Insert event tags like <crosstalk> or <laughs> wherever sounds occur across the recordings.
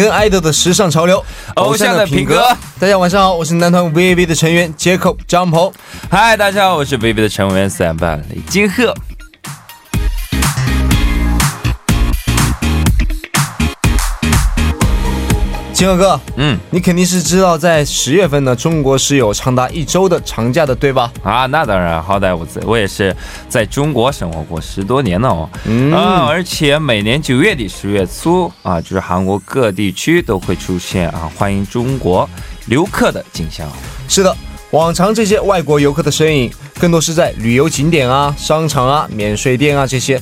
紧跟爱豆的时尚潮流，偶像的品格。大家晚上好，我是男团 VAV 的成员杰克张鹏。嗨，大家好，我是 VAV 的成员 Sam 李金鹤。金河哥，嗯，你肯定是知道，在十月份呢，中国是有长达一周的长假的，对吧？啊，那当然，好歹我我也是在中国生活过十多年了哦。嗯啊，而且每年九月底、十月初啊，就是韩国各地区都会出现啊欢迎中国游客的景象。是的，往常这些外国游客的身影，更多是在旅游景点啊、商场啊、免税店啊这些，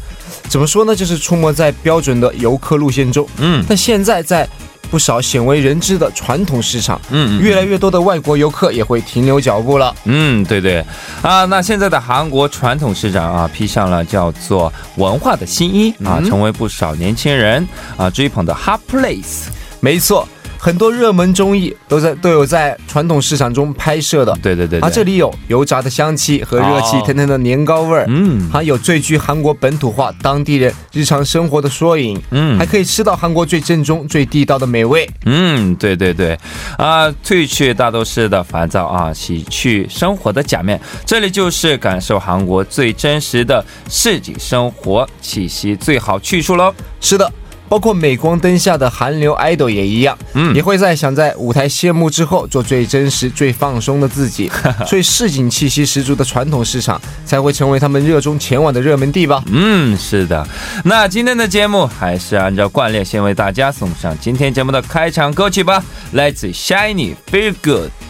怎么说呢？就是出没在标准的游客路线中。嗯但现在在不少鲜为人知的传统市场，嗯嗯越来越多的外国游客也会停留脚步了。嗯，对对，啊，那现在的韩国传统市场啊，披上了叫做文化的新衣啊，嗯成为不少年轻人啊追捧的 hot place。没错，很多热门综艺都在都有在传统市场中拍摄的。对对对啊，这里有油炸的香气和热气哦腾腾的年糕味儿，嗯还有最具韩国本土化当地人日常生活的缩影，嗯还可以吃到韩国最正宗、最地道的美味。嗯，对对对，啊，褪去大都市的烦躁啊，洗去生活的假面，这里就是感受韩国最真实的市井生活气息最好去处喽。是的。包括镁光灯下的韩流 idol 也一样，嗯也会在想在舞台谢幕之后做最真实、最放松的自己，<laughs> 所以市井气息十足的传统市场才会成为他们热衷前往的热门地吧。嗯，是的。那今天的节目还是按照惯例，先为大家送上今天节目的开场歌曲吧，来自 Shiny Feel Good。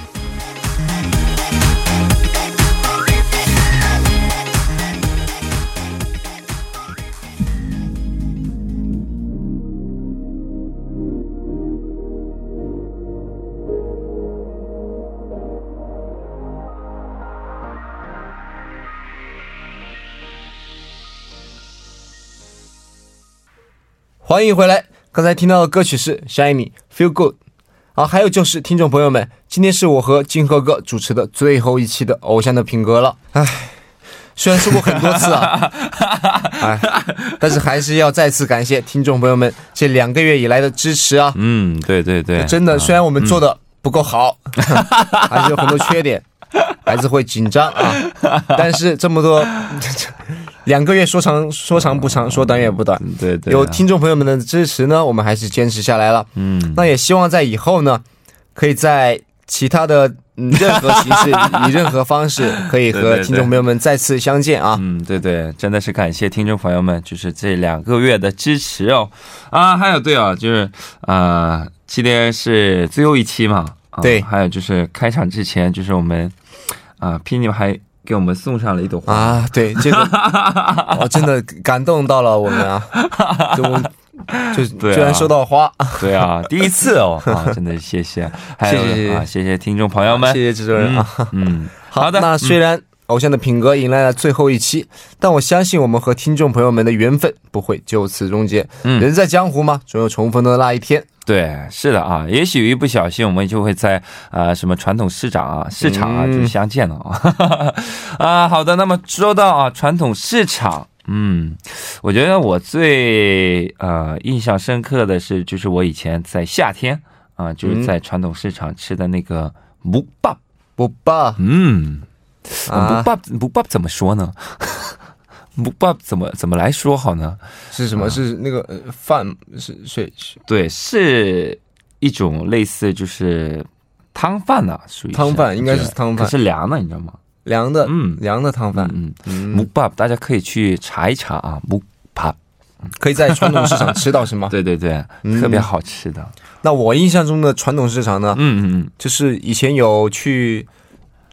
欢迎回来！刚才听到的歌曲是 Shiny Feel Good，啊，还有就是听众朋友们，今天是我和金鹤哥主持的最后一期的《偶像的品格》了。唉，虽然说过很多次啊，<laughs> 唉，但是还是要再次感谢听众朋友们这两个月以来的支持啊！嗯，对对对，真的，虽然我们做的不够好，<laughs> 还是有很多缺点，还是会紧张啊。但是这么多两个月说长说长不长，说短也不短。对对，有听众朋友们的支持呢，我们还是坚持下来了。嗯，那也希望在以后呢，可以在其他的嗯任何形式、<laughs> 以任何方式，可以和听众朋友们再次相见啊。嗯，对对，真的是感谢听众朋友们，就是这两个月的支持哦。啊，还有对啊，就是啊，今天是最后一期嘛。啊对还有就是开场之前，就是我们啊，P 你还给我们送上了一朵花。啊，对，这个我 <laughs> 真的感动到了我们啊，就我就居然收到花，对啊，第一次哦，<laughs> 啊，真的谢谢，还有谢谢谢谢。听众朋友们。谢。谢制作人。啊。嗯，好的，那虽然偶像的品格迎来了最后一期，但我相信我们和听众朋友们的缘分不会就此终结。嗯。人在江湖嘛，总有重逢的那一天。对，是的啊，也许一不小心我们就会在啊、什么传统市场啊、市场啊嗯。就相见了啊。<laughs> 啊，好的，那么说到啊传统市场，嗯，我觉得我最呃印象深刻的是，就是我以前在夏天啊、就是在传统市场吃的那个木棒，木棒。嗯，木啊，棒木棒怎么说呢？<laughs> 木棒怎么怎么来说好呢？是什么？是那个呃饭是水是对，是一种类似就是汤饭呐、属于汤饭应该是汤饭。可是凉的，你知道吗？凉的，嗯。凉的汤饭，嗯嗯，嗯。木，爸，大家可以去查一查啊，木爸，可以在传统市场吃到是吗？<laughs> 对对对，嗯。特别好吃的。那我印象中的传统市场呢，嗯嗯嗯，就是以前有去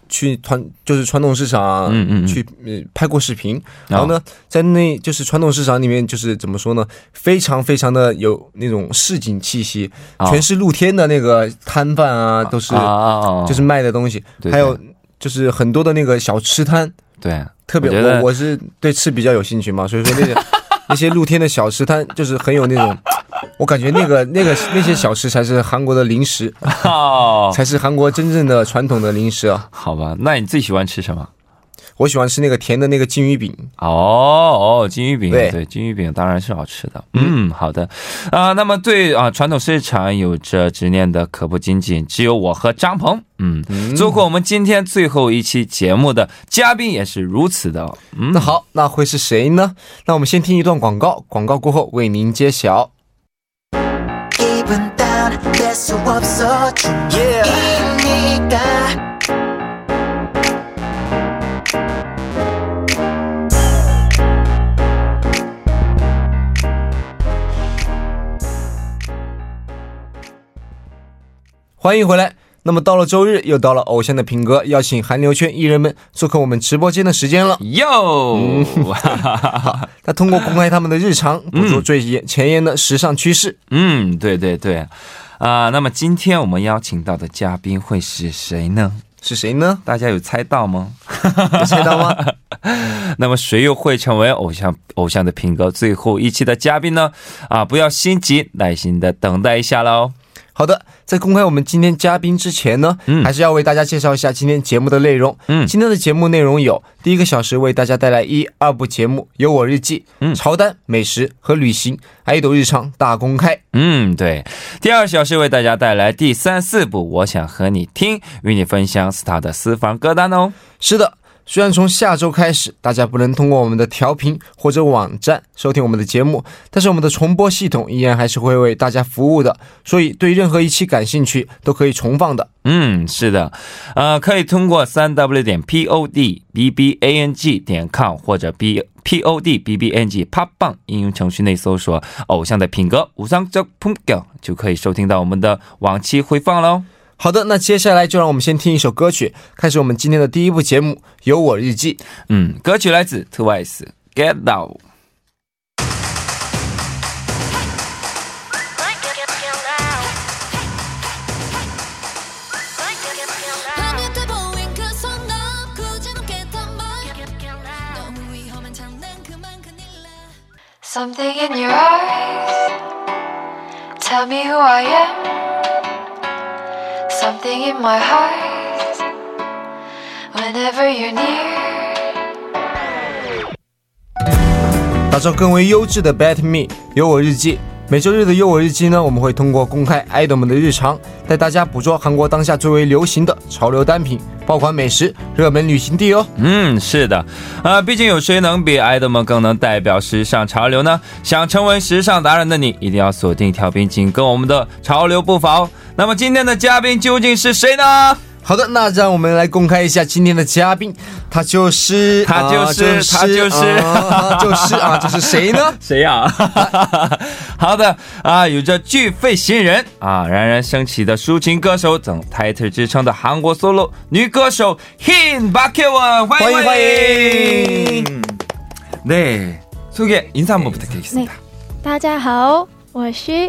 去传，就是传统市场，嗯嗯嗯。去呃拍过视频，然后呢，在那就是传统市场里面，就是怎么说呢，非常非常的有那种市井气息，哦全是露天的那个摊贩啊，都是就是卖的东西，还有就是很多的那个小吃摊，对，特别我我我是对吃比较有兴趣嘛，所以说那个 <laughs> 那些露天的小吃摊就是很有那种，<laughs> 我感觉那个那个那些小吃才是韩国的零食，哦，才是韩国真正的传统的零食啊。好吧，那你最喜欢吃什么？我喜欢吃那个甜的那个金鱼饼。哦哦，金鱼饼，对对，金鱼饼当然是好吃的。嗯，好的啊、那么对啊、传统市场有着执念的可不仅仅只有我和张鹏。嗯，做过我们今天最后一期节目的嘉宾也是如此的。嗯那，好，那会是谁呢？那我们先听一段广告，广告过后为您揭晓。기분 다운될 수 없어 중이니까《欢迎回来。那么到了周日，又到了偶像的品格邀请韩流圈艺人们做客我们直播间的时间了。哟，<laughs> 那通过公开他们的日常，捕捉最前前沿的时尚趋势。嗯，对对对， 啊、那么今天我们邀请到的嘉宾会是谁呢？是谁呢？大家有猜到吗？<laughs> 有猜到吗？<laughs> 那么谁又会成为偶像偶像的品格最后一期的嘉宾呢？啊，不要心急，耐心的等待一下喽。好的，在公开我们今天嘉宾之前呢，嗯还是要为大家介绍一下今天节目的内容。嗯今天的节目内容有：第一个小时为大家带来一二部节目，有我日记、嗯潮单、美食和旅行，爱豆日常大公开。嗯，对。第二小时为大家带来第三四部，我想和你听，与你分享 star 的私房歌单哦。是的，虽然从下周开始，大家不能通过我们的调频或者网站收听我们的节目，但是我们的重播系统依然还是会为大家服务的。所以对任何一期感兴趣，都可以重放的。嗯，是的，呃，可以通过三 w 点 p o d b b a n g 点 com 或者 b p o d b b n g p o p b 应用程序内搜索“偶像的品格”，五上就 p u 就可以收听到我们的往期回放喽。好的，那接下来就让我们先听一首歌曲，开始我们今天的第一部节目《有我日记》。嗯，歌曲来自 Twice，《Get Down》。Something in your eyes. Tell me who I am. Something in my heart. Whenever you're near. 打造更为优质的 Bet Me 有我日记。每周日的优我日记呢，我们会通过公开爱豆们的日常，带大家捕捉韩国当下最为流行的潮流单品、爆款美食、热门旅行地哦。嗯，是的，啊，毕竟有谁能比爱豆们更能代表时尚潮流呢？想成为时尚达人的你，一定要锁定调频，紧跟我们的潮流步伐哦。那么今天的嘉宾究竟是谁呢？好的，那让我们来公开一下今天的嘉宾，他就是，他就是啊他就是啊就是啊，就是谁呢？<laughs> 谁呀、<laughs> 好的啊，有着巨肺新人啊，冉冉升起的抒情歌手等 title 之称的韩国 solo 女歌手 Hin 박혜원，欢迎欢迎欢迎。 네 소개 인사 한번 부탁드리겠습니다. 大家好，我是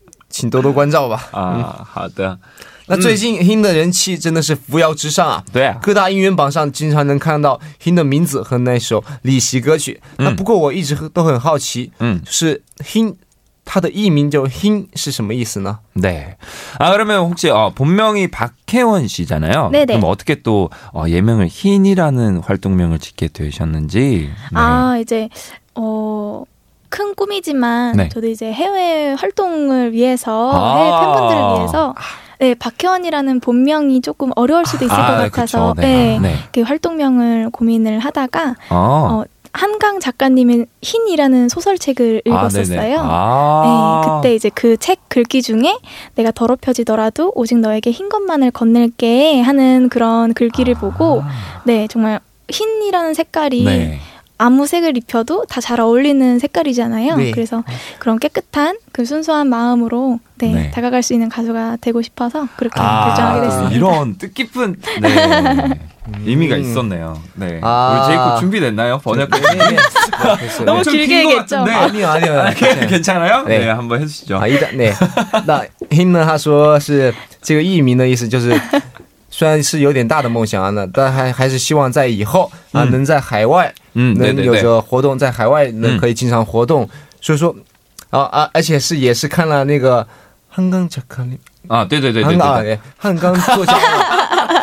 请多多关照吧。啊，好的，那最近 Hin 的人气真的是扶摇直上啊！对啊，各大音源榜上经常能看到 Hin 的名字和那首礼席歌曲。那不过我一直都很好奇，嗯就是 Hin 他的艺名就 Hin 是什么意思呢？ 네. 아 그러면 혹시 어, 본명이 박혜원 씨잖아요. 네네. 그럼 어떻게 또 어, 예명을 흰이라는 활동명을 짓게 되셨는지. 네. 아, 이제, 어, 큰 꿈이지만 네. 저도 이제 해외 활동을 위해서 아. 해외 팬분들을 위해서 네, 박혜원이라는 본명이 조금 어려울 수도 있을 아, 것 같아서 그쵸. 네. 네. 네. 그 활동명을 고민을 하다가 어. 어, 한강 작가님의 흰이라는 소설책을 읽었었어요. 아, 네네. 아. 네, 그때 이제 그 책 글귀 중에 내가 더럽혀지더라도 오직 너에게 흰 것만을 건넬게 하는 그런 글귀를 보고 네 정말 흰이라는 색깔이 아. 네. 아무 색을 입혀도 다 잘 어울리는 색깔이잖아요. 네. 그래서 그런 깨끗한 그 순수한 마음으로 네, 네. 다가갈 수 있는 가수가 되고 싶어서 그렇게 아, 결정하게 됐습니다. 이런 뜻깊은 네. <laughs> 의미가 있었네요. 네. 아. 우리 제이콥 준비됐나요? 번역 네, 네. 네, 됐어요. 너무 좀 길게 긴것 얘기했죠? 같은데. 아니요 아니요. 아, 괜찮아요. 괜찮아요? 네. 네. 한번 해주시죠. 啊，一旦那那 Hin 呢，他说是这个艺名的意思，就是虽然是有点大的梦想啊，那但还还是希望在以后啊，嗯能在海外 嗯，对能有着活动，在海外能嗯。可以经常活动，所以说啊啊，而且是也是看了那个汉刚巧克力，啊，对对对对对汉刚作家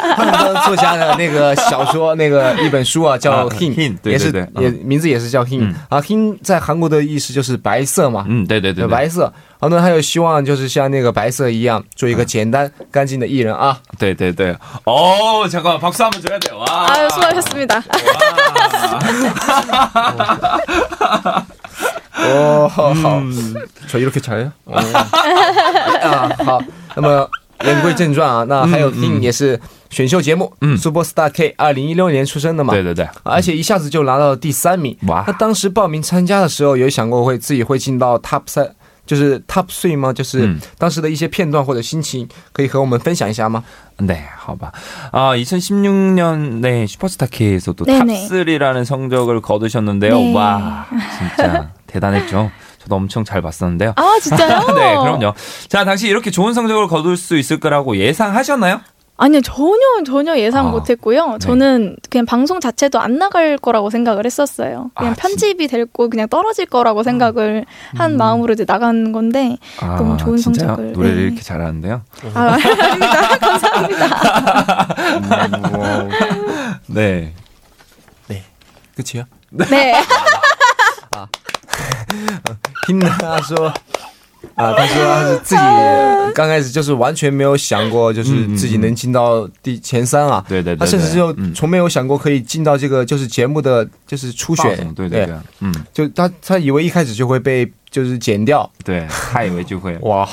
的汉刚作家的那个小说那个一本书啊，叫啊 Hin， Hin，对也是对对也嗯名字也是叫 Hin 嗯啊，Hin 在韩国的意思就是白色嘛，嗯，对对对对，白色。然后呢，他又希望就是像那个白色一样，做一个简单干净的艺人啊。对对对。哦， 잠깐만 박수 한번 줘야 돼요. 와. 아유 수고하셨습니다. 哦，好，所以 이렇게 잘해요? 哦啊，好。那么 言归正传啊，那还有嗯 Hin 也是选秀节目嗯 Super Star K，二零一六年出生的嘛。对对对，而且一下子就拿到了第三名。哇那当时报名参加的时候，有想过会自己会进到 Top 三，就是 Top three 吗？就是嗯当时的一些片段或者心情，可以和我们分享一下吗？ 네, 好吧. 아, 2016년 네 슈퍼스타 K에서도 네네. 탑3라는 성적을 거두셨는데요. 네. 와, 진짜 대단했죠. 저도 엄청 잘 봤었는데요. 아 진짜요? <laughs> 네, 그럼요. 자, 당시 이렇게 좋은 성적을 거둘 수 있을 거라고 예상하셨나요? 아니요 전혀 전혀 예상 아, 못했고요. 네. 저는 그냥 방송 자체도 안 나갈 거라고 생각을 했었어요. 그냥 아, 편집이 될거 그냥 떨어질 거라고 생각을 한 마음으로 이제 나간 건데 아, 너무 좋은 진짜요? 성적을, 노래를 네. 이렇게 잘하는데요. 아, <laughs> 아닙니다. <laughs> 감사합니다. 네. 끝이요? 네. 听他说。啊，他说他是自己 <laughs> 刚开始就是完全没有想过，就是自己能进到第前三啊。对对对他甚至就嗯从没有想过可以进到这个就是节目的就是初选。对对对，嗯，就他他以为一开始就会被就是剪掉，对他以为就会。<laughs> 哇！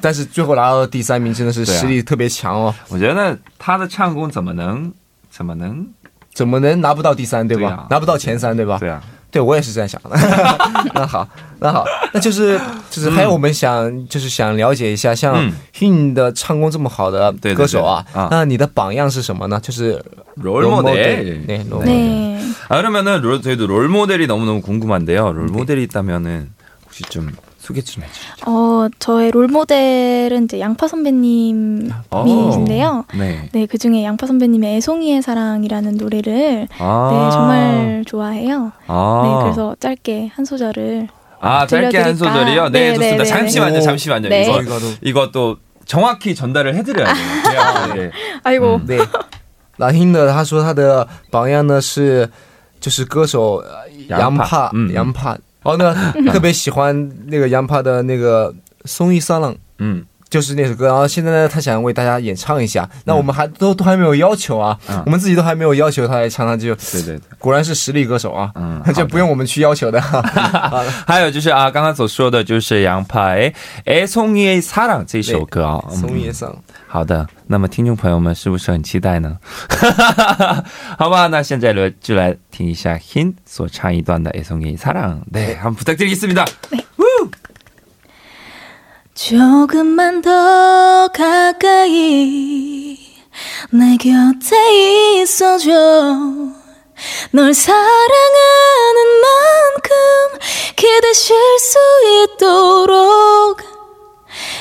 但是最后拿到第三名，真的是实力特别强哦。我觉得他的唱功怎么能怎么能怎么能拿不到第三，对吧？拿不到前三，对吧？对啊？对，我也是这样想的。那好，那好，那就是就是还有我们想、就是想了解一下，像嗯 Hin 的唱功这么好的对对歌手啊，对啊那你的榜样是什么呢？就是 롤 모델. 네, 롤 모델. 네. 아, 그러면은 롤, 저희도 롤 모델이 너무너무 궁금한데요. 롤 모델이 있다면은 혹시 좀 소개 좀 해주시죠. 어 저의 롤 모델은 이제 양파 선배님이신데요. 네. 네, 그 중에 양파 선배님의 애송이의 사랑이라는 노래를 아. 네, 정말 좋아해요. 아. 네, 그래서 짧게 한 소절을 아, 짧게 한 들려드릴까? 소절이요? 네, 네, 좋습니다. 네, 네. 잠시만요, 오. 잠시만요. 네. 이거, 저희가도 이것도 정확히 전달을 해드려야 돼요. <laughs> 제가, 네. 아이고. 对，那 Hin 的他说他的榜样呢是就是歌手呃杨杨帕帕嗯杨帕， 然后呢特别喜欢那个杨帕的那个松一桑朗。嗯.就是那首歌，然后现在呢，他想为大家演唱一下。那我们还都都还没有要求啊，嗯我们自己都还没有要求他来唱，他就对对对。果然是实力歌手啊，嗯<laughs> 就不用我们去要求的。<laughs> 还有就是啊，刚刚所说的就是杨派《送이의 사랑》这首歌啊。嗯松叶上，好的，那么听众朋友们是不是很期待呢？<laughs> 好吧，那现在呢就来听一下 Hin 所唱一段的《애송이사랑》。 네, 한번 부탁드리겠습니다. 조금만 더 가까이 내 곁에 있어줘. 널 사랑하는 만큼 기대실 수 있도록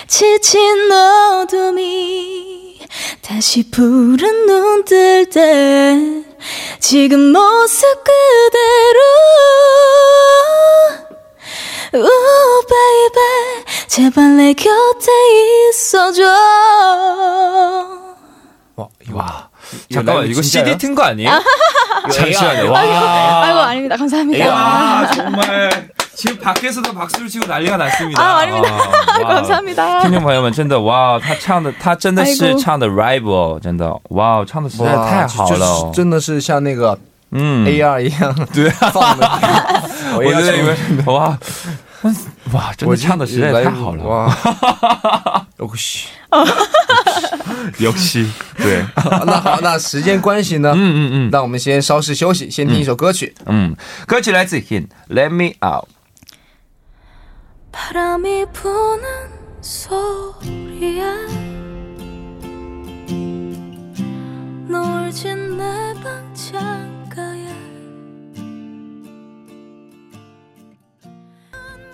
지친 어둠이 다시 푸른 눈 뜰 때 지금 모습 그대로 오 baby 제발 내 곁에 있어줘 哇 와, 이거 잠깐만 라이브 <laughs> 이거 진짜예요? CD 튼 거 아니에요? 이거 잠시만요. AI. 와. 아이고 아닙니다 감사합니다 와, 정말 지금 밖에서도 박수를 치고 난리가 났습니다. 아, 아닙니다. 와. <laughs> 감사합니다 听众朋友们，真的哇，他唱的，他真的是哎呦唱的 rival，真的哇，唱的实在哇，太好就是了。真的是像那个 嗯 AR 一样 <laughs> 对放的。<laughs> 我我觉得以为为哇哇，真的唱的实在太好了，哇！<laughs> 哦嘘，尤其对，那好，那时间关系呢？嗯嗯嗯那我们先稍事休息，先听一首歌曲。嗯，歌曲来自 Hin Let Me Out。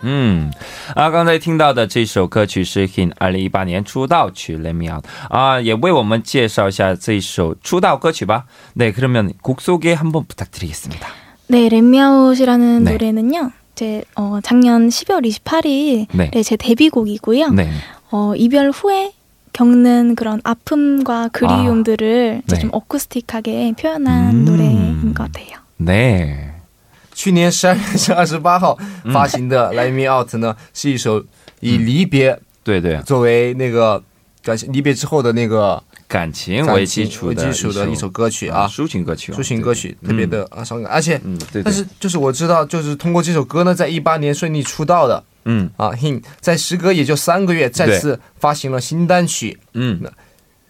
嗯，啊，刚才听到的这首歌曲是 Hin 二零一八年出道曲《Let Me Out》啊，也为我们介绍一下这首出道歌曲吧。네 그러면 곡 소개 한번 부탁드리겠습니다. 네, 렛미아웃이라는 네. 노래는요. 제 어, 작년 12월 28일에 네. 제 데뷔곡이고요. 네. 어, 이별 후에 겪는 그런 아픔과 그리움들을 이제 네. 좀 어쿠스틱하게 표현한 음. 노래인 것 같아요. 네. 去年十二月二十八号嗯。发行的《Let Me Out》呢，是一首以离别对对，作为那个感情离别之后的那个感情为基础为基础的一首歌曲啊，抒情歌曲哦，抒情歌曲，特别的啊伤感，而且。但是就是我知道，就是通过这首歌呢，在一八年顺利出道的嗯。啊，Him 在时隔也就三个月再次发行了新单曲。嗯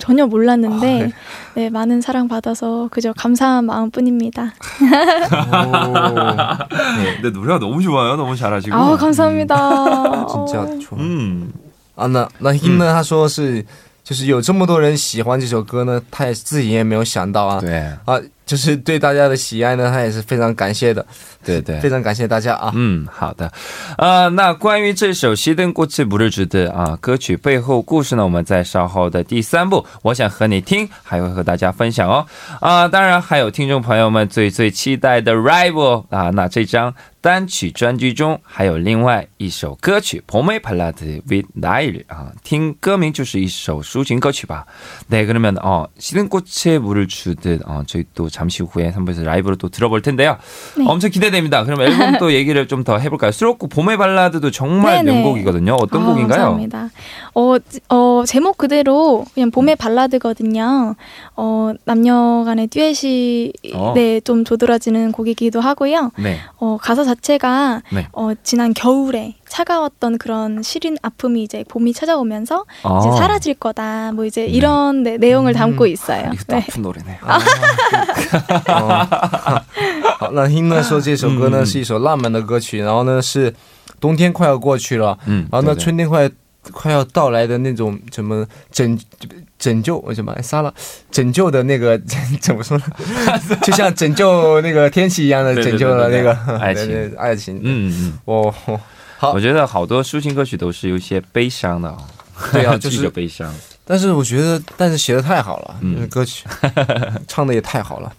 전혀 몰랐는데 아, 네. 네. 많은 사랑 받아서 그저 감사한 마음뿐입니다. 네, 근데 노래가 너무 좋아요. 너무 잘하시고. 아, 감사합니다. 真叫出 음. 啊，那那 Him 呢？他说是就是有这么多人喜欢这首歌呢，他也自己也没有想到啊。对啊， 就是对大家的喜爱呢，他也是非常感谢的，对对非常感谢大家啊。嗯，好的，呃，那关于这首《熄灯过去不日之的》啊歌曲背后故事呢，我们在稍后的第三部，我想和你听，还会和大家分享哦。啊，当然还有听众朋友们最最期待的《Rival》啊，那这张 单曲专辑中还有另外一首歌曲《봄의 발라드 with 나일》啊，听歌名就是一首抒情歌曲吧。네 그러면 어 시든 꽃에 물을 주듯 어 저희 또 잠시 후에 3부에서 라이브로 또 들어볼 텐데요. 네. 엄청 기대됩니다. 그럼 앨범 또 얘기를 <laughs> 좀 더 해볼까요? 수록곡 봄의 발라드도 정말 네네. 명곡이거든요. 어떤 아, 곡인가요? 감사합니다. 어, 지- 어, 제목 그대로 그냥 봄의 발라드거든요. 어, 남녀 간의 듀엣이 어. 네, 좀 조드러지는 곡이기도 하고요. 네. 어, 가사 자체가 네. 어, 지난 겨울에 차가웠던 그런 시린 아픔이 이제 봄이 찾아오면서 아. 이제 사라질 거다. 뭐 이제 이런 네, 내용을 담고 있어요. 이것도 네. 아픈 노래네. 哦好，那 Him 呢说这首歌呢嗯是一首浪漫的歌曲，然后呢是冬天快要过去了，嗯，然后呢对对春天快 快要到来的那种什么拯拯救我什么哎杀了拯救的那个 <laughs> 怎么说呢？<laughs> 就像拯救那个天气一样的拯救了那个爱情 <laughs> 爱情。嗯嗯，哦，好我觉得好多抒情歌曲都是有些悲伤的哦。对啊就是悲伤。但是我觉得，但是写的太好了，嗯就是歌曲唱的也太好了。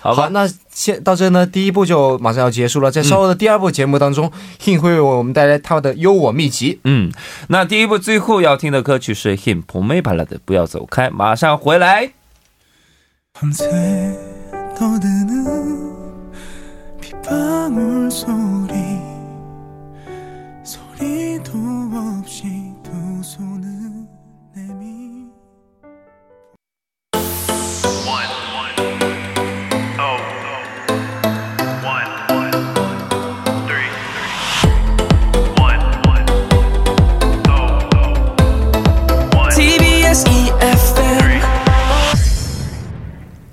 好吧，那现到这呢，第一部就马上要结束了，在稍后的第二部节目当中、h i n 会为我们带来他的优我秘籍。嗯，那第一部最后要听的歌曲是 Him 봄의 발라드，不要走开，马上回来。 밤새 떠드는 빗방울 소리 소리도 없이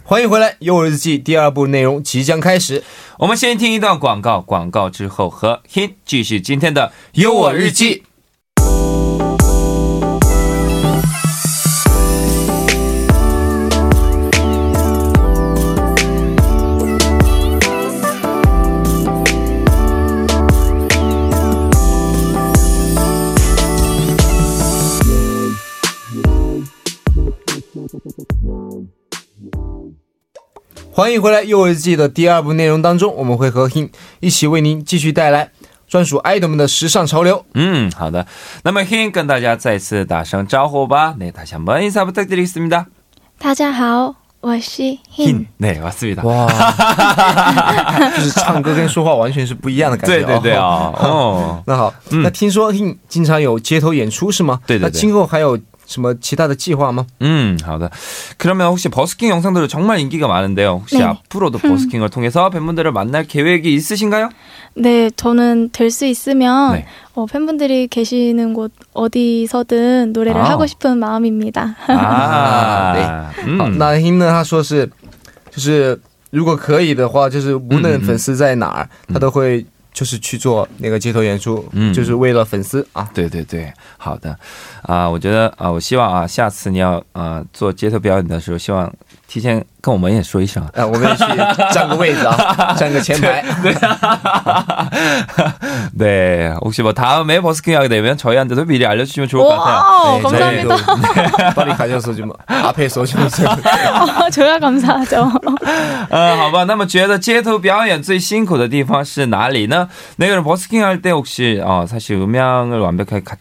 欢迎回来，《优我日记》第二部内容即将开始。我们先听一段广告，广告之后和 Hin 继续今天的优我日记。欢迎回来，《幼儿日记》的第二部内容当中，我们会和 Him 一起为您继续带来 专属爱豆们的时尚潮流。嗯，好的。那么 Hin 跟大家再次打声招呼吧。네 다시한번인사부탁드리겠습니다。 大家好，我是 Hin。 네맞습니다。 哇，<laughs> 就是唱歌跟说话完全是不一样的感觉、对对对啊，<laughs> 哦，那好，嗯那听说 Hin 经常有街头演出是吗？对对对那今后还有 什么其他的计划吗？ 음, 好的. 그러면 혹시 버스킹 영상들은 정말 인기가 많은데요. 혹시 네. 앞으로도 버스킹을 <laughs> 통해서 팬분들을 만날 계획이 있으신가요? 네, 저는 될 수 있으면 네. 어, 팬분들이 계시는 곳 어디서든 노래를 아. 하고 싶은 마음입니다. 아, <laughs> 好， 음. 那 Hin 呢？他说是，就是如果可以的话，就是无论粉丝在哪儿，他都会 就是去做那个街头演出，嗯。就是为了粉丝啊。对对对，好的，啊，我觉得啊，我希望啊，下次你要啊做街头表演的时候，希望提前跟我们也说一声。啊，我们也去占个位置啊，占个前排。 <laughs> 네, <laughs> 혹시 뭐 다음에 버스킹 하게 되면 저희한테도 미리 알려주시면 좋을 것 같아요. 와, 네, 감사합니다. 저희도 <laughs> 빨리 가셔서 좀 앞에 서시면서 어, 저야 감사하죠. 呃，好吧，那么觉得街头表演最辛苦的地方是哪里呢？那个人 버스킹 할 때 혹시 어, 사실 음향을 완벽하게 갖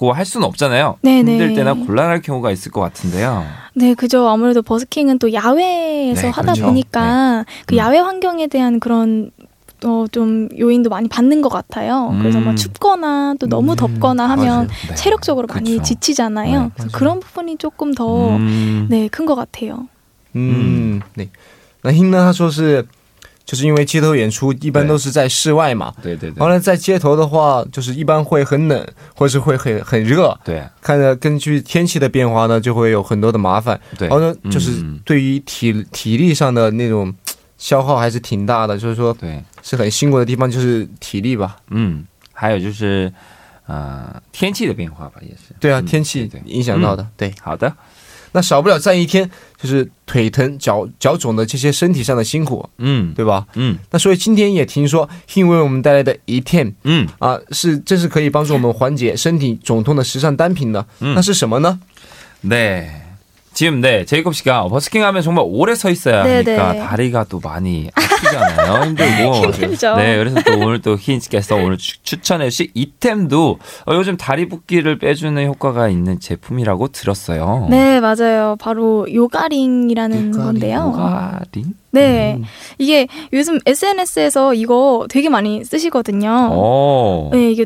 추고 할 수는 없잖아요. 네네. 힘들 때나 곤란할 경우가 있을 것 같은데요. 네, 그죠. 아무래도 버스킹은 또 야외에서 네, 하다 그렇죠. 보니까 그 음. 야외 환경에 대한 그런 어, 좀 요인도 많이 받는 것 같아요. 그래서 음. 뭐 춥거나 또 너무 덥거나 하면 맞아요. 네. 체력적으로 많이 그렇죠. 지치잖아요. 네, 그래서 그런 부분이 조금 더 嗯， 네, 큰 것 같아요. 嗯，对。那 Hin 呢？他说是， 就是因为街头演出一般都是在室外嘛，对对对完了在街头的话，就是一般会很冷，或者是会很很热。对看着根据天气的变化呢，就会有很多的麻烦。对然后呢，就是嗯对于体体力上的那种消耗还是挺大的，就是说对，是很辛苦的地方，就是体力吧。嗯，还有就是呃天气的变化吧，也是。对啊，嗯天气影响到的。对，好的，那少不了站一天，就是腿疼、脚脚肿的这些身体上的辛苦，嗯对吧？嗯那所以今天也听说 Hin 为我们带来的一天嗯，啊，是这是可以帮助我们缓解身体肿痛的时尚单品的。嗯那是什么呢？ 네. 지금 네 제이콥 씨가 버스킹 하면 정말 오래 서 있어야 네, 하니까 네. 다리가 또 많이 아프잖아요 <laughs> 힘들고 힘들죠. 네 그래서 또 오늘 또 희인씨께서 오늘 추, 추천해 주신 이템도 어, 요즘 다리 붓기를 빼주는 효과가 있는 제품이라고 들었어요 네, 맞아요. 바로 요가링이라는 요가링, 건데요. 요가링? 네. 이게 요즘 SNS에서 이거 되게 많이 쓰시거든요. 오. 네, 이게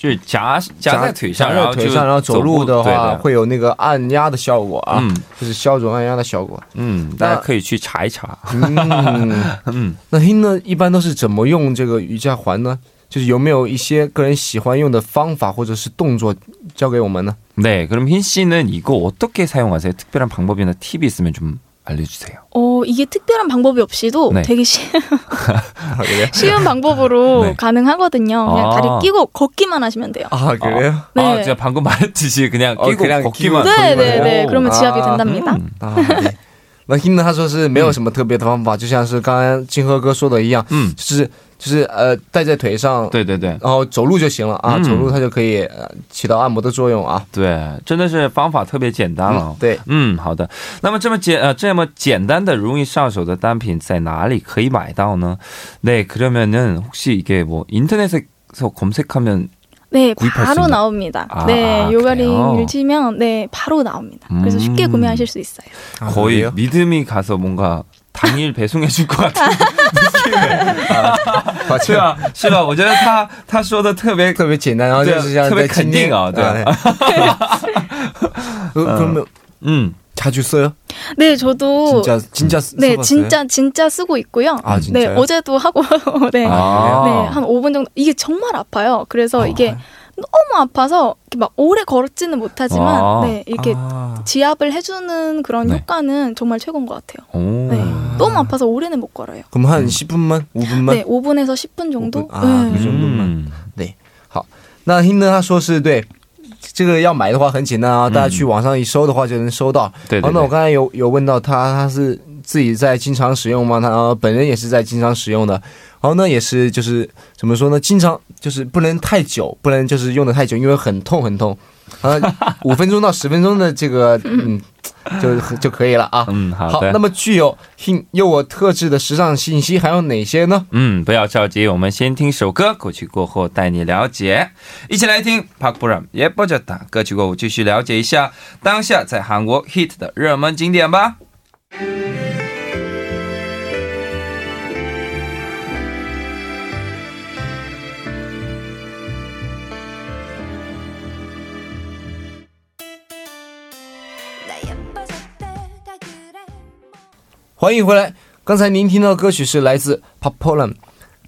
就是夹夹在腿上，夹然后就在腿上，然后走路的对话会有那个按压的效果啊，嗯就是消肿按压的效果。嗯，大家可以去查一查。嗯，嗯，<laughs> 那 Hin 呢，一般都是怎么用这个瑜伽环呢？就是有没有一些个人喜欢用的方法或者是动作教给我们呢？ 네, 그럼 흰 씨는 이거 어떻게 사용하세요? 특별한 방법이나 팁이 있으면 좀 알려주세요. 어, 이게 특별한 방법이 없이도 네. 되게 쉬, <laughs> 아? <laughs> 쉬운 방법으로 네. 가능하거든요. 그냥 아. 다리 끼고 걷기만 하시면 돼요. 아 그래요? 네. 아, 제가 방금 말했듯이 그냥 어, 끼고 그냥 걷기만. 네, 걷기만 네, 해요? 네. 그러면 지압이 아. 된답니다. 嗯啊，对。那 Hin 呢？他说是没有什么特别的方法，就像是刚刚金鹤哥说的一样，嗯，就是就是呃戴在腿上，对对对然后走路就行了啊，嗯走路它就可以呃起到按摩的作用啊。对，真的是方法特别简单了。对，嗯，好的。那么这么简呃这么简单的容易上手的单品在哪里可以买到呢？ 네, 그러면은 혹시 이게 뭐 인터넷에서 검색하면 네, 구입할 수 바로 있나? 나옵니다. 아, 네, 그래요? 요가링을 치면 네, 바로 나옵니다. 그래서 음. 쉽게 구매하실 수 있어요. 아, 거의 그래요? 믿음이 가서 뭔가 당일 배송해 줄 것 같은 <laughs> 抱歉是吧？是吧？我觉得他他说的特别特别简单，然后对就是像特别在今天肯定啊对对 <laughs> 그, 그러면 음. 자주 써요? 네, 저도 진짜 진짜 쓰- 네, 써봤어요? 진짜 진짜 쓰고 있고요. 아, 네, 진짜요? 어제도 하고 <laughs> 네. 아. 네, 한 5분 정도 이게 정말 아파요. 그래서 이게 너무 아파서 이렇게 막 오래 걸지는 못하지만 아. 네, 이렇게 아, 지압을 해주는 그런 네. 효과는 정말 최고인 것 같아요. 오. 네, 너무 아파서 오래는 못 걸어요. 그럼 한 10분만, 5분만. 네, 5분에서 10분 정도. 5분. 아, 네. 그 정도만. 음. 对，好， 那听呢他说是对。 这个要买的话很简单啊，大家去网上一搜的话就能搜到。对对好，那我，刚才有有问到他，他是自己在经常使用吗？他、呃本人也是在经常使用的。然后呢，也是就是怎么说呢？经常就是不能太久，不能就是用的太久，因为很痛很痛。啊，五分钟到十分钟的这个 <laughs> 嗯，<laughs> 就就可以了啊。嗯，好那。么具有性诱我特质的时尚信息还有哪些呢？嗯，不要着急，我们先听首歌，歌曲过后带你了解。一起来听 Park Bo Ram 也不着打歌曲过后，继续了解一下当下在韩国 hit 的热门景点吧。欢迎回来。刚才您听到的歌曲是来自 Popolam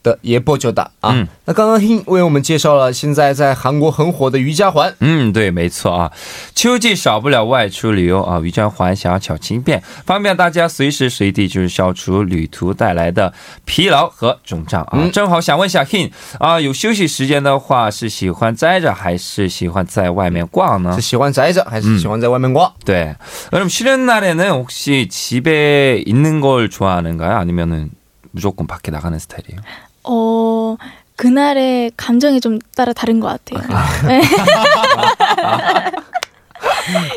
的《野波九打》啊。嗯那刚刚听为我们介绍了现在在韩国很火的瑜伽环。嗯，对，没错啊。秋季少不了外出旅游啊，瑜伽环小巧轻便，方便大家随时随地就是消除旅途带来的疲劳和肿胀啊。嗯正好想问一下 Hin 啊，有休息时间的话，是喜欢宅着还是喜欢在外面逛呢是？喜欢宅着还是喜欢在外面逛？ 네. 그럼 쉬는 날에는 혹시 집에 있는 걸 좋아하는가요? 아니면은 무조건 밖에 나가는 스타일이에요? 어, 그날의 감정이 좀 따라 다른 것 같아요. 네.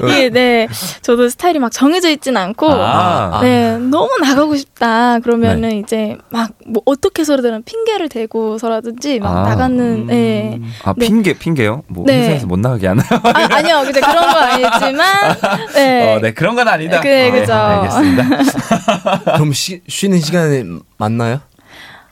이게 <laughs> 네, 저도 스타일이 막 정해져 있진 않고, 아. 네, 너무 나가고 싶다. 그러면은 이제 막 뭐 어떻게 서로들은 핑계를 대고서라든지 막 아. 나가는, 네. 아 네. 핑계 핑계요? 뭐 네. 회사에서 못 나가게 하나요? 아, 아니요, 그제 그런 건 아니지만, 네. 어, 네 그런 건 아니다. 네, 네, 그죠. 알겠습니다. <laughs> 그럼 쉬, 쉬는 시간에 맞나요?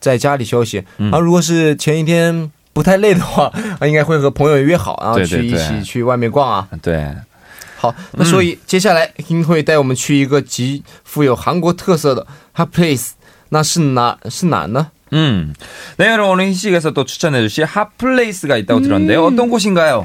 在家里休息。然后如果是前一天不太累的话，<laughs> 啊应该会和朋友约好，然后对对去一对起去外面逛啊。对，好，那所以接下来英会带我们去一个极富有韩国特色的 hot place，那是哪是哪呢？ 음. 네, 그럼 오늘 희식에서 또 추천해 주실 핫플레이스가 있다고 들었는데요. 어떤 곳인가요?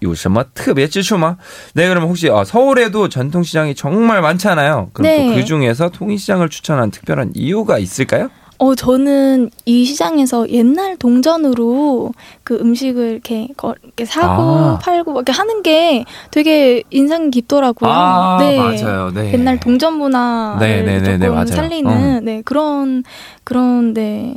有什么特别之处吗？네 그러면 혹시 어, 서울에도 전통시장이 정말 많잖아요. 그럼 네. 또 그 중에서 통일시장을 추천한 특별한 이유가 있을까요? 어, 저는 이 시장에서 옛날 동전으로 그 음식을 이렇게, 거- 이렇게 사고 아. 팔고 막 이렇게 하는 게 되게 인상 깊더라고요. 아 네. 맞아요. 네. 옛날 동전 문화를 네, 네, 네, 조금 네, 맞아요. 살리는 네, 그런 그런 네.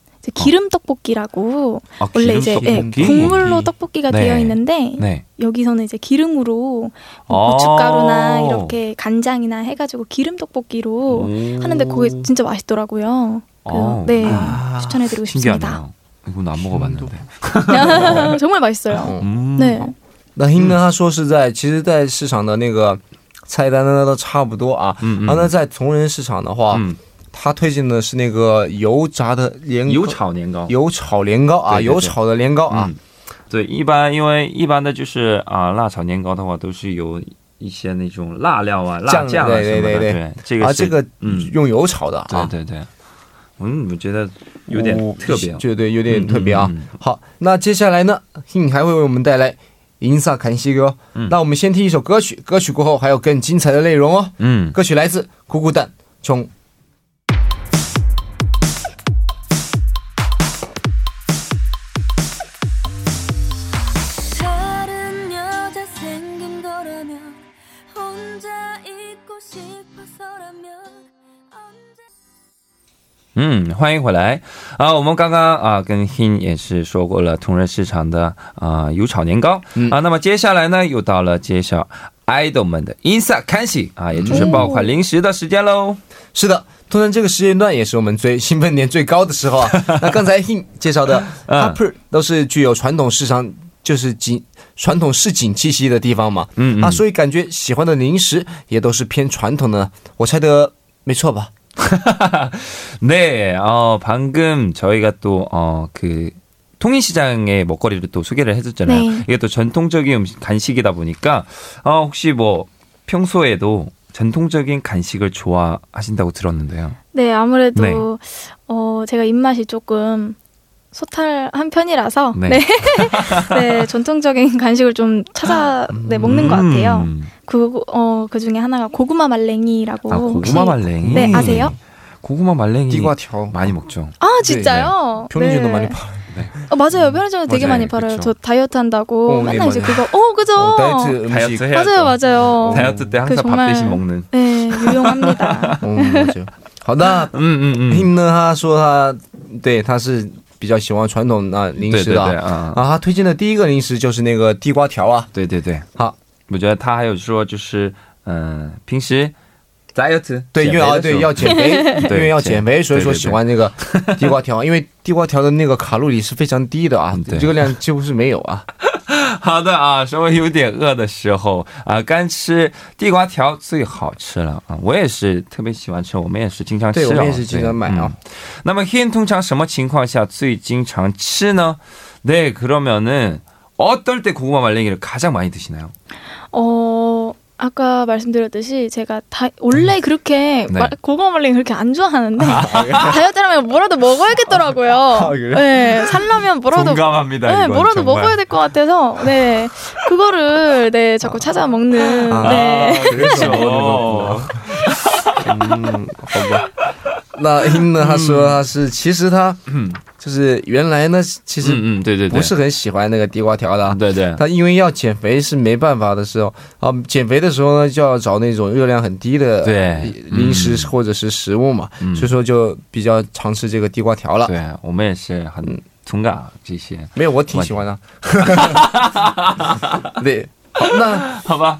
기름 떡볶이라고 아, 원래 기름 이제 떡볶이? 예, 국물로 떡볶이가 네. 되어 있는데 네. 여기서는 이제 기름으로 뭐 아. 고춧가루나 이렇게 간장이나 해가지고 기름 떡볶이로 오. 하는데 그게 진짜 맛있더라고요. 그, 아. 네, 아. 추천해드리고 싶습니다. 신기하네요. 이건 안 먹어봤는데. <laughs> 정말 맛있어요. 음. 네. 那英呢？他说是在，其实，在市场的那个菜单呢都差不多啊。嗯嗯然后呢，在同仁市场的话，嗯 他推荐的是那个油炸的年油炒年糕。油炒年糕啊，对对对油炒的年糕啊嗯，，对，一般因为一般的就是啊，辣炒年糕的话都是有一些那种辣料啊、辣酱酱啊对什么的。对对对，这个啊，这个嗯用油炒的啊，对对对，嗯，我觉得有点哦特别。对对，有点特别啊。嗯嗯嗯好，那接下来呢，Hin 还会为我们带来银萨坎西歌。嗯那我们先听一首歌曲，歌曲过后还有更精彩的内容哦。嗯，歌曲来自咕咕蛋从嗯，欢迎回来啊！我们刚刚啊跟 Hin 也是说过了同仁市场的啊油炒年糕、嗯啊，那么接下来呢又到了揭晓 idol 们的 Insa 看戏啊，也就是爆款零食的时间喽。是的，通常这个时间段也是我们最兴奋点最高的时候啊。<laughs> 那刚才 Hin 介绍的嗯 Upper 都是具有传统市场，就是景传统市井气息的地方嘛。嗯嗯啊，所以感觉喜欢的零食也都是偏传统的。我猜的没错吧？<laughs> 네, 어, 방금 저희가 또, 어, 그, 통인시장의 먹거리를 또 소개를 해줬잖아요. 네. 이게 또 전통적인 음식, 간식이다 보니까, 어, 혹시 뭐, 평소에도 전통적인 간식을 좋아하신다고 들었는데요. 네, 아무래도 네. 어, 제가 입맛이 조금 소탈한 편이라서 네. 네. <laughs> 네, 전통적인 간식을 좀 찾아 네, 먹는 것 같아요. 음. 그, 어, 그 중에 하나가 고구마 말랭이라고. 아, 혹시- 고구마 말랭이. 네, 아세요? 고구마 말랭이. 띠과条많이 먹죠. 아, 진짜요? 편의점도 네. 많이 팔아요. 어, 맞아요. 편의점에 되게 맞아요. 많이 팔아요. 그쵸. 저 다이어트 한다고 어, 네, 맨날 이제 맞아요. 그거, 어, 그죠? 어, 다이어트 음식. 다이어트 해야죠. 맞아요, 맞아요. 다이어트 때 항상 그 밥 정말- 대신 먹는. 네, 유용합니다. <laughs> 嗯，我就好的。 음, 음, 음. Hin 呢，他说他对他是 比较喜欢传统啊零食的啊。啊，啊，他推荐的第一个零食就是那个地瓜条啊。对对对。好，我觉得他还有说就是，嗯、平时 diet 对，因为啊，对要减肥，<laughs> 因为要减肥，所以说喜欢那个地瓜条，因为地瓜条的那个卡路里是非常低的啊嗯，<laughs> 对这个量几乎是没有啊。好<laughs> 的啊，稍微有点饿的时候啊，干吃地瓜条最好吃了啊！我也是特别喜欢吃，我们也是经常吃、啊，对我们也是经常买啊对嗯那么 Hin 通常什么情况下最经常吃呢？네 그러면은 어떨 때 고구마 말랭이를 가장 많이 드시나요? 어, 아까 말씀드렸듯이 제가 다, 원래 그렇게 네. 마- 고구마 말랭이 그렇게 안 좋아하는데 <laughs> 다이어트라면 뭐라도 먹어야겠더라고요. 그래요? 네, 살려면 뭐라도 공감합니다. 네, 이건 뭐라도 정말. 먹어야 될 것 같아서 네 그거를 네 자꾸 찾아 먹는 아, 네. 그래서 어. <laughs> 那 Hin 呢？他说他是，其实他嗯就是原来呢，其实嗯嗯，对对对，不是很喜欢那个地瓜条的啊。对对他因为要减肥是没办法的时候啊，减肥的时候呢就要找那种热量很低的对零食嗯或者是食物嘛，嗯所以说就比较常吃这个地瓜条了。对，我们也是很同感这些，没有，我挺喜欢的。<laughs> 对，好，那好吧？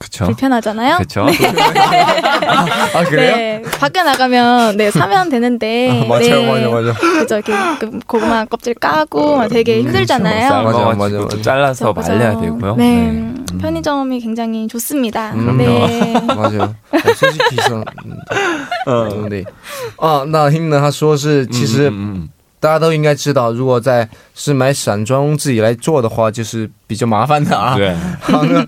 그쵸? 불편하잖아요. 그쵸? 아 그래요? 네, 밖에 나가면 네 사면 되는데 아, 맞아요, 네, 맞아요, 맞아요. 그죠 이렇게 그 고구마 껍질 까고 막 되게 힘들잖아요. 맞아, 맞아, 삶아가지고 맞아. 또 잘라서 그죠, 말려야 그죠. 되고요. 네, 음. 편의점이 굉장히 좋습니다. 음. 네. <laughs> 맞아요. 솔직히上，嗯，对，啊，那 Him 呢？他说是，其实 음, 음, 음. 大家都应该知道，如果在是买散装自己来做的话，就是比较麻烦的啊。对，好那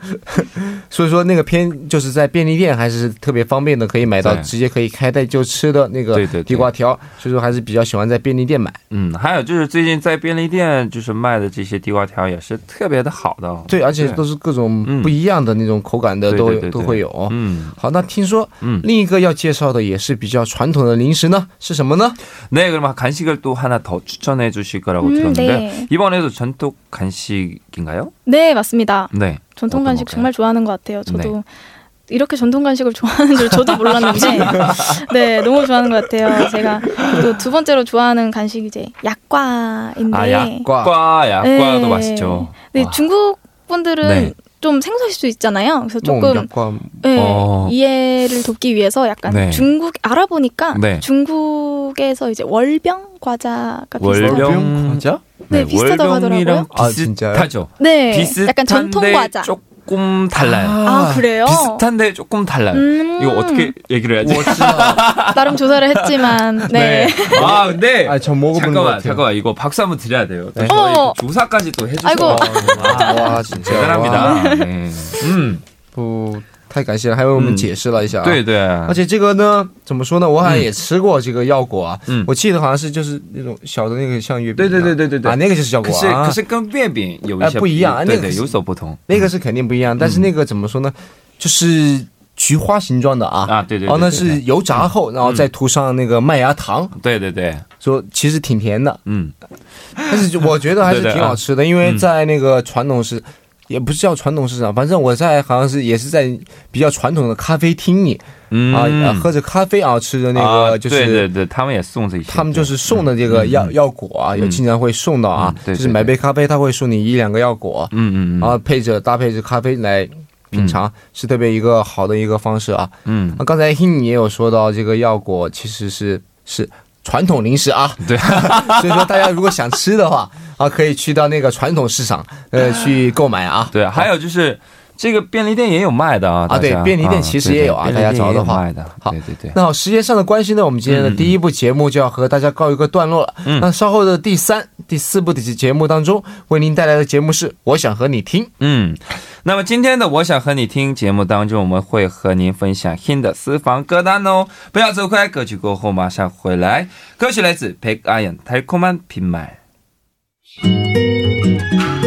所以说那个偏就是在便利店还是特别方便的，可以买到对直接可以开袋就吃的那个对对对地瓜条，所以说还是比较喜欢在便利店买。嗯，还有就是最近在便利店就是卖的这些地瓜条也是特别的好的哦。对，而且对都是各种嗯不一样的那种口感的都对对对对都会有。嗯好，那听说嗯，另一个要介绍的也是比较传统的零食呢，是什么呢？ 네, 그럼 간식을 또 하나 더 추천해 주실 거라고 음, 들었는데 네. 이번에도 전통 간식인가요? 네, 맞습니다. 네. 전통 간식? 정말 좋아하는 것 같아요. 저도 이렇게 전통 간식을 좋아하는 줄 저도 몰랐는데, <laughs> 네, 너무 좋아하는 것 같아요. 제가 또 두 번째로 좋아하는 간식이 이제 약과인데, 아, 약과. 약과, 약과도 네. 맛있죠. 네, 와. 중국 외국분들은 네. 좀 생소할 수 있잖아요. 그래서 뭐 조금 약간 네, 어. 이해를 돕기 위해서 약간 네. 중국 알아보니까 네. 중국에서 이제 월병 과자가 비슷한 월병 과자? 네, 비슷하다고 월병이랑 하더라고요. 아? 비슷하죠. 네, 비슷한데 약간 전통 과자. 조금 달라요. 아, 그래요? 비슷한데 조금 달라요. 음. 이거 어떻게 얘기를 해야지? <laughs> 나름 조사를 했지만 네. 아, 근데 <laughs> 아, 저 먹어본 것 잠깐만, 같아요. 잠깐만. 이거 박수 한번 드려야 돼요. 또 네. 그 조사까지 또 해주셔서 아이고. 아, 와, 진짜. 대단합니다. 네. 음, 不太感谢了，还为我们嗯解释了一下啊。对对，而且这个呢，怎么说呢？我好像也吃过这个药果啊，嗯。我记得好像是就是那种小的那个像月饼对对对对对对。啊，那个就是腰可是果啊，可是跟月饼有一些哎不一样对对，那个是有所不同。那个是肯定不一样，但是那个怎么说呢？就是菊花形状的啊，啊。对对，哦，那是油炸后，然后再涂上那个麦芽糖，对对对，说其实挺甜的，嗯，但是我觉得还是挺好吃的，因为在那个传统市。也不是叫传统市场，反正我在好像是也是在比较传统的咖啡厅里嗯。啊、啊喝着咖啡啊吃的那啊个就是对对对，他们也送这些，他们就是送的这个药、药果啊，也经常会送到啊就是买杯咖啡，他会送你一两个药果，嗯嗯嗯。然后配着搭配着咖啡来品尝，是特别一个好的一个方式啊。嗯，那刚才 Hin 也有说到，这个药果其实是是传统零食啊，对，<laughs> 所以说大家如果想吃的话啊，可以去到那个传统市场呃去购买啊。对，还有就是这个便利店也有卖的啊，啊对大家便利店其实也有啊对对大家找的话便利店也有卖的，好对对对，那好，时间上的关系呢，我们今天的第一部节目就要和大家告一个段落了。嗯那稍后的第三、第四部的节目当中，为您带来的节目是《我想和你听》。嗯，那么今天的我想和你听节目当中，我们会和您分享 Hin 的私房歌单哦。不要走开，歌曲过后马上回来。歌曲来自 Peg Iron《달콤한 빈말》。